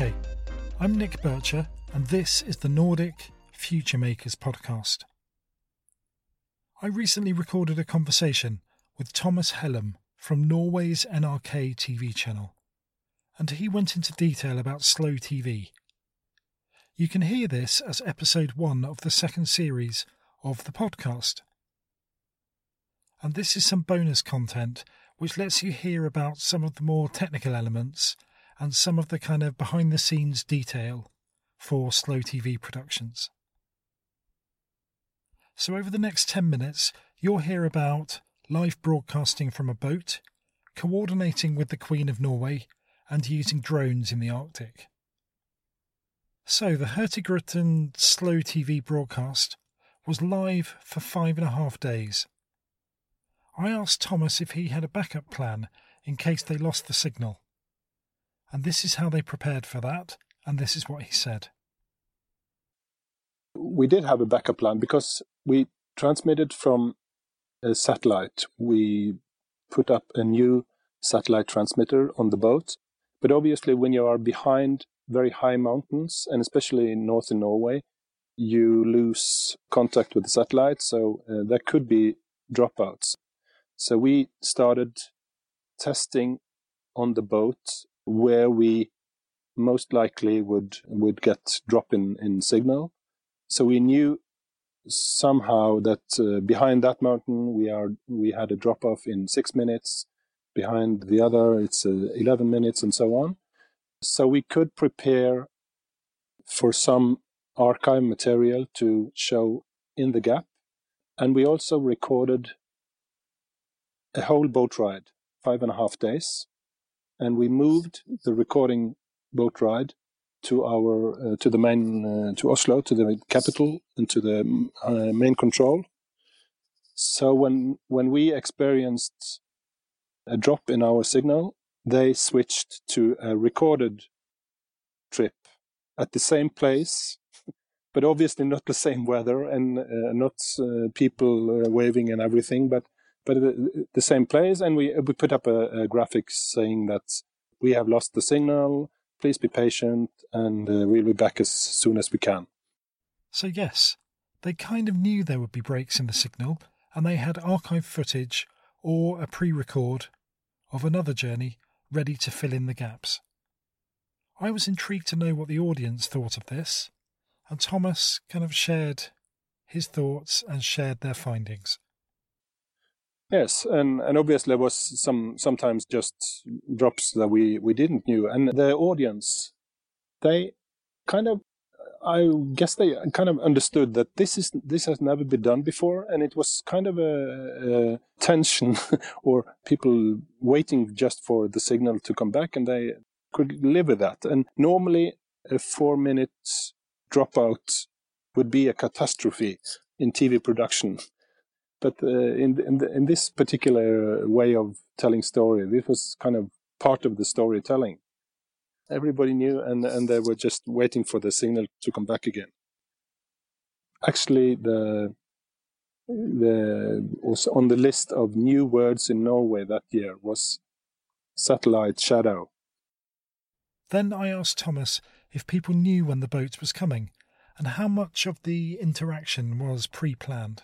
Okay, I'm Nick Bircher, and this is the Nordic Future Makers podcast. I recently recorded a conversation with Thomas Hellum from Norway's NRK TV channel, and he went into detail about slow TV. You can hear this as episode one of the second series of the podcast. And this is some bonus content which lets you hear about some of the more technical elements and some of the kind of behind the scenes detail for slow TV productions. So, over the next 10 minutes, you'll hear about live broadcasting from a boat, coordinating with the Queen of Norway, and using drones in the Arctic. So, the Hurtigruten slow TV broadcast was live for five and a half days. I asked Thomas if he had a backup plan in case they lost the signal. And this is how they prepared for that, and this is what he said. We did have a backup plan because we transmitted from a satellite. We put up a new satellite transmitter on the boat. But obviously, when you are behind very high mountains, and especially in northern Norway, you lose contact with the satellite. So uh, there could be dropouts. So we started testing on the boat where we most likely would would get drop in, in signal. So we knew somehow that uh, behind that mountain we are we had a drop off in six minutes. Behind the other, it's uh, eleven minutes, and so on. So we could prepare for some archive material to show in the gap, and we also recorded a whole boat ride, five and a half days, and we moved the recording boat ride to our uh, to the main uh, to Oslo to the capital and to the uh, main control. So when when we experienced a drop in our signal, they switched to a recorded trip at the same place, but obviously not the same weather and uh, not uh, people uh, waving and everything, but but the same place. And we we put up a, a graphic saying that we have lost the signal Please be patient, and uh, we'll be back as soon as we can. So, yes, they kind of knew there would be breaks in the signal, and they had archive footage or a pre record of another journey ready to fill in the gaps. I was intrigued to know what the audience thought of this, and Thomas kind of shared his thoughts and shared their findings. Yes, and, and obviously there was some sometimes just drops that we, we didn't knew, and the audience, they kind of, I guess they kind of understood that this is this has never been done before, and it was kind of a, a tension or people waiting just for the signal to come back, and they could live with that. And normally a four minute dropout would be a catastrophe in TV production but uh, in in, the, in, this particular way of telling story, this was kind of part of the storytelling. Everybody knew, and and they were just waiting for the signal to come back again. Actually, the the on the list of new words in Norway that year was satellite shadow. Then I asked Thomas if people knew when the boat was coming, and how much of the interaction was pre-planned.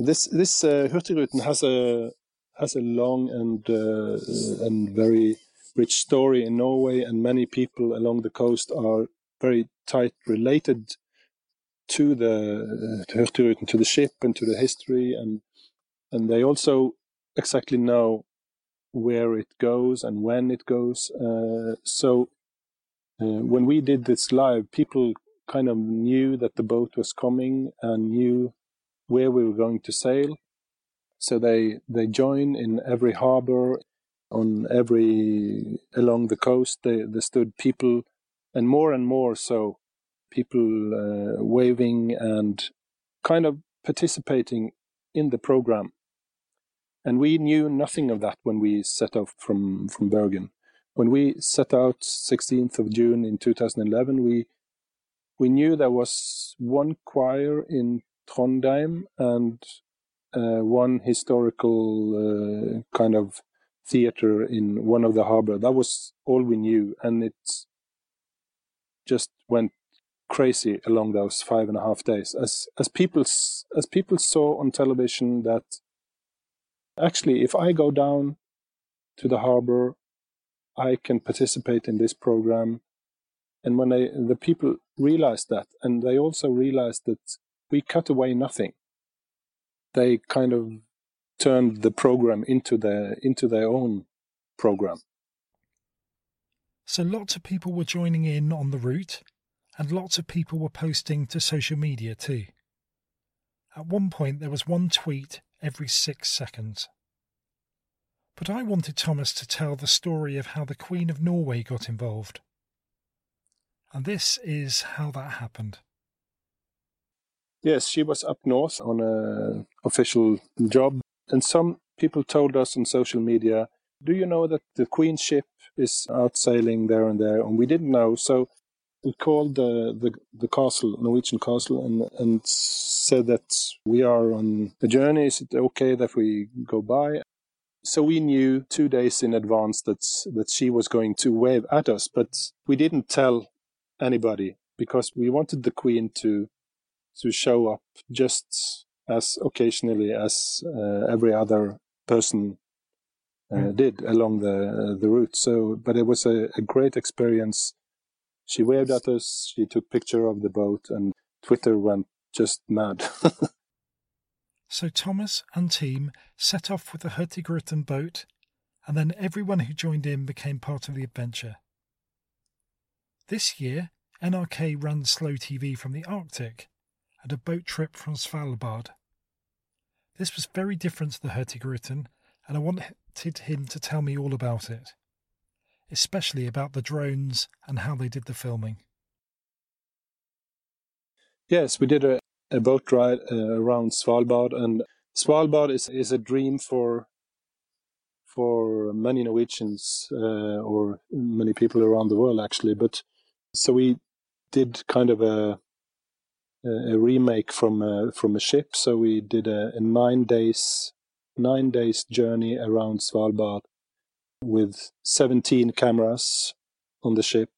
This this uh, Hurtigruten has a has a long and uh, and very rich story in Norway, and many people along the coast are very tight related to the uh, Hurtigruten, to the ship, and to the history, and and they also exactly know where it goes and when it goes. Uh, so uh, when we did this live, people kind of knew that the boat was coming and knew where we were going to sail. So they they join in every harbor, on every along the coast. They, they stood people, and more and more so, people uh, waving and kind of participating in the program. And we knew nothing of that when we set off from from Bergen. When we set out 16th of June in 2011, we we knew there was one choir in Trondheim and uh, one historical uh, kind of theater in one of the harbor. That was all we knew, and it just went crazy along those five and a half days as as people as people saw on television that actually if i go down to the harbor i can participate in this program and when they the people realized that and they also realized that we cut away nothing they kind of turned the program into their into their own program so lots of people were joining in on the route and lots of people were posting to social media too. At one point, there was one tweet every six seconds. But I wanted Thomas to tell the story of how the Queen of Norway got involved. And this is how that happened. Yes, she was up north on an official job, and some people told us on social media, "Do you know that the Queen's ship is out sailing there and there?" And we didn't know, so we called the, the, the castle, Norwegian castle, and, and said that we are on a journey. Is it okay that we go by? So we knew two days in advance that that she was going to wave at us, but we didn't tell anybody because we wanted the queen to to show up just as occasionally as uh, every other person uh, mm. did along the uh, the route. So, but it was a, a great experience she waved at us, she took picture of the boat, and Twitter went just mad. so Thomas and team set off with the Hurtigruten boat, and then everyone who joined in became part of the adventure. This year, NRK ran Slow TV from the Arctic and a boat trip from Svalbard. This was very different to the Hurtigruten, and I wanted him to tell me all about it especially about the drones and how they did the filming. Yes, we did a, a boat ride uh, around Svalbard, and Svalbard is, is a dream for for many Norwegians uh, or many people around the world, actually. But so we did kind of a a remake from a, from a ship. So we did a, a nine days nine days journey around Svalbard with 17 cameras on the ship,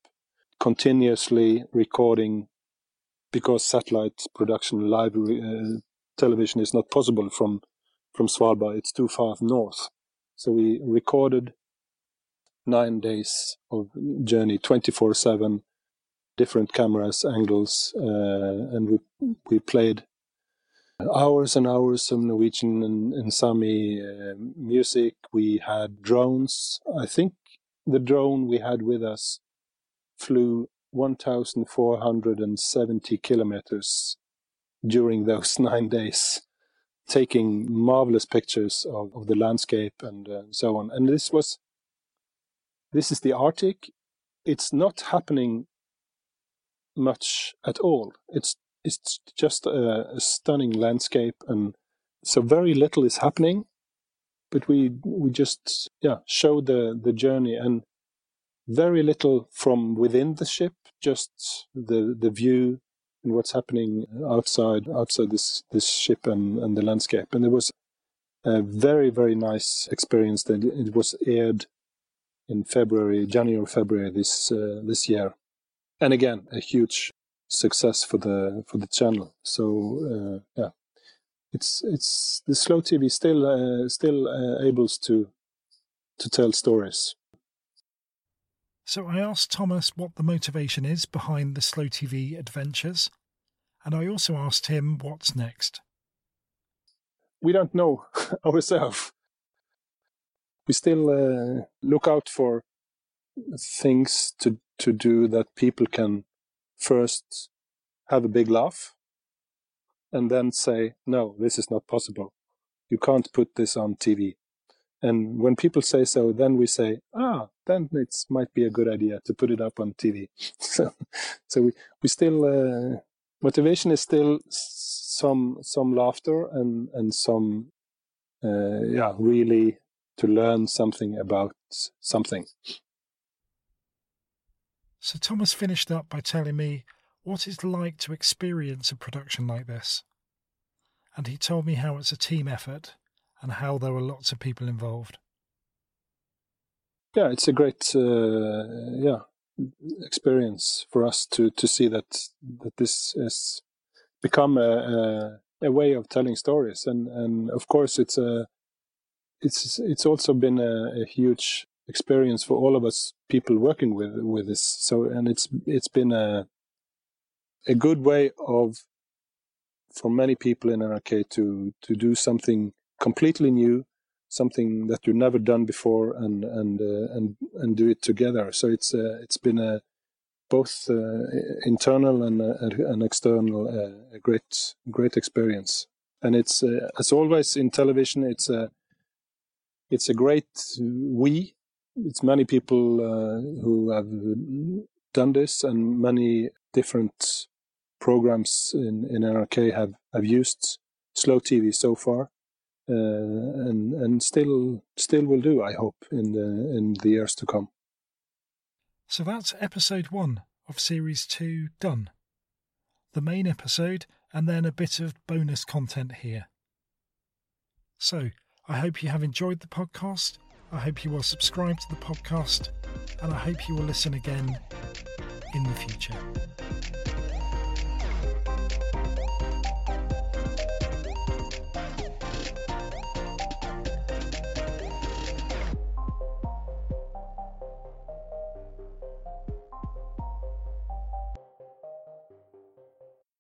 continuously recording because satellite production live uh, television is not possible from from Svalbard. It's too far north. So we recorded nine days of journey, 24/7, different cameras, angles, uh, and we we played hours and hours of Norwegian and, and Sami uh, music. We had drones. I think the drone we had with us flew 1,470 kilometers during those nine days, taking marvelous pictures of, of the landscape and uh, so on. And this was, this is the Arctic. It's not happening much at all. It's it's just a, a stunning landscape, and so very little is happening. But we we just yeah show the the journey and very little from within the ship, just the the view and what's happening outside outside this this ship and, and the landscape. And it was a very very nice experience. That it was aired in February, January, February this uh, this year, and again a huge success for the for the channel. So uh, yeah, it's it's the slow TV still uh, still uh, able to to tell stories. So I asked Thomas what the motivation is behind the slow TV adventures, and I also asked him what's next. We don't know ourselves. We still uh, look out for things to to do that people can first have a big laugh and then say, no, this is not possible. You can't put this on TV. And when people say so, then we say, ah, then it might be a good idea to put it up on TV. so, so we, we still, uh, motivation is still some, some laughter and, and some, uh, yeah, really to learn something about something. So Thomas finished up by telling me what it's like to experience a production like this. And he told me how it's a team effort and how there were lots of people involved. Yeah, it's a great, uh, yeah, experience for us to to see that that this has become a, a, a way of telling stories, and and of course it's a it's it's also been a, a, huge experience for all of us people working with with this. So and it's it's been a a good way of for many people in NRK to to do something completely new, something that you've never done before, and and uh, and and do it together. So it's uh, it's been a both uh, internal and uh, an external uh, a great great experience. And it's uh, as always in television, it's a it's a great we. It's many people who have done this, and many different programs in, in NRK have, have used slow TV so far, uh, and and still still will do. I hope in the in the years to come. So that's episode one of series two done. The main episode and then a bit of bonus content here. So I hope you have enjoyed the podcast. I hope you will subscribe to the podcast, and I hope you will listen again in the future.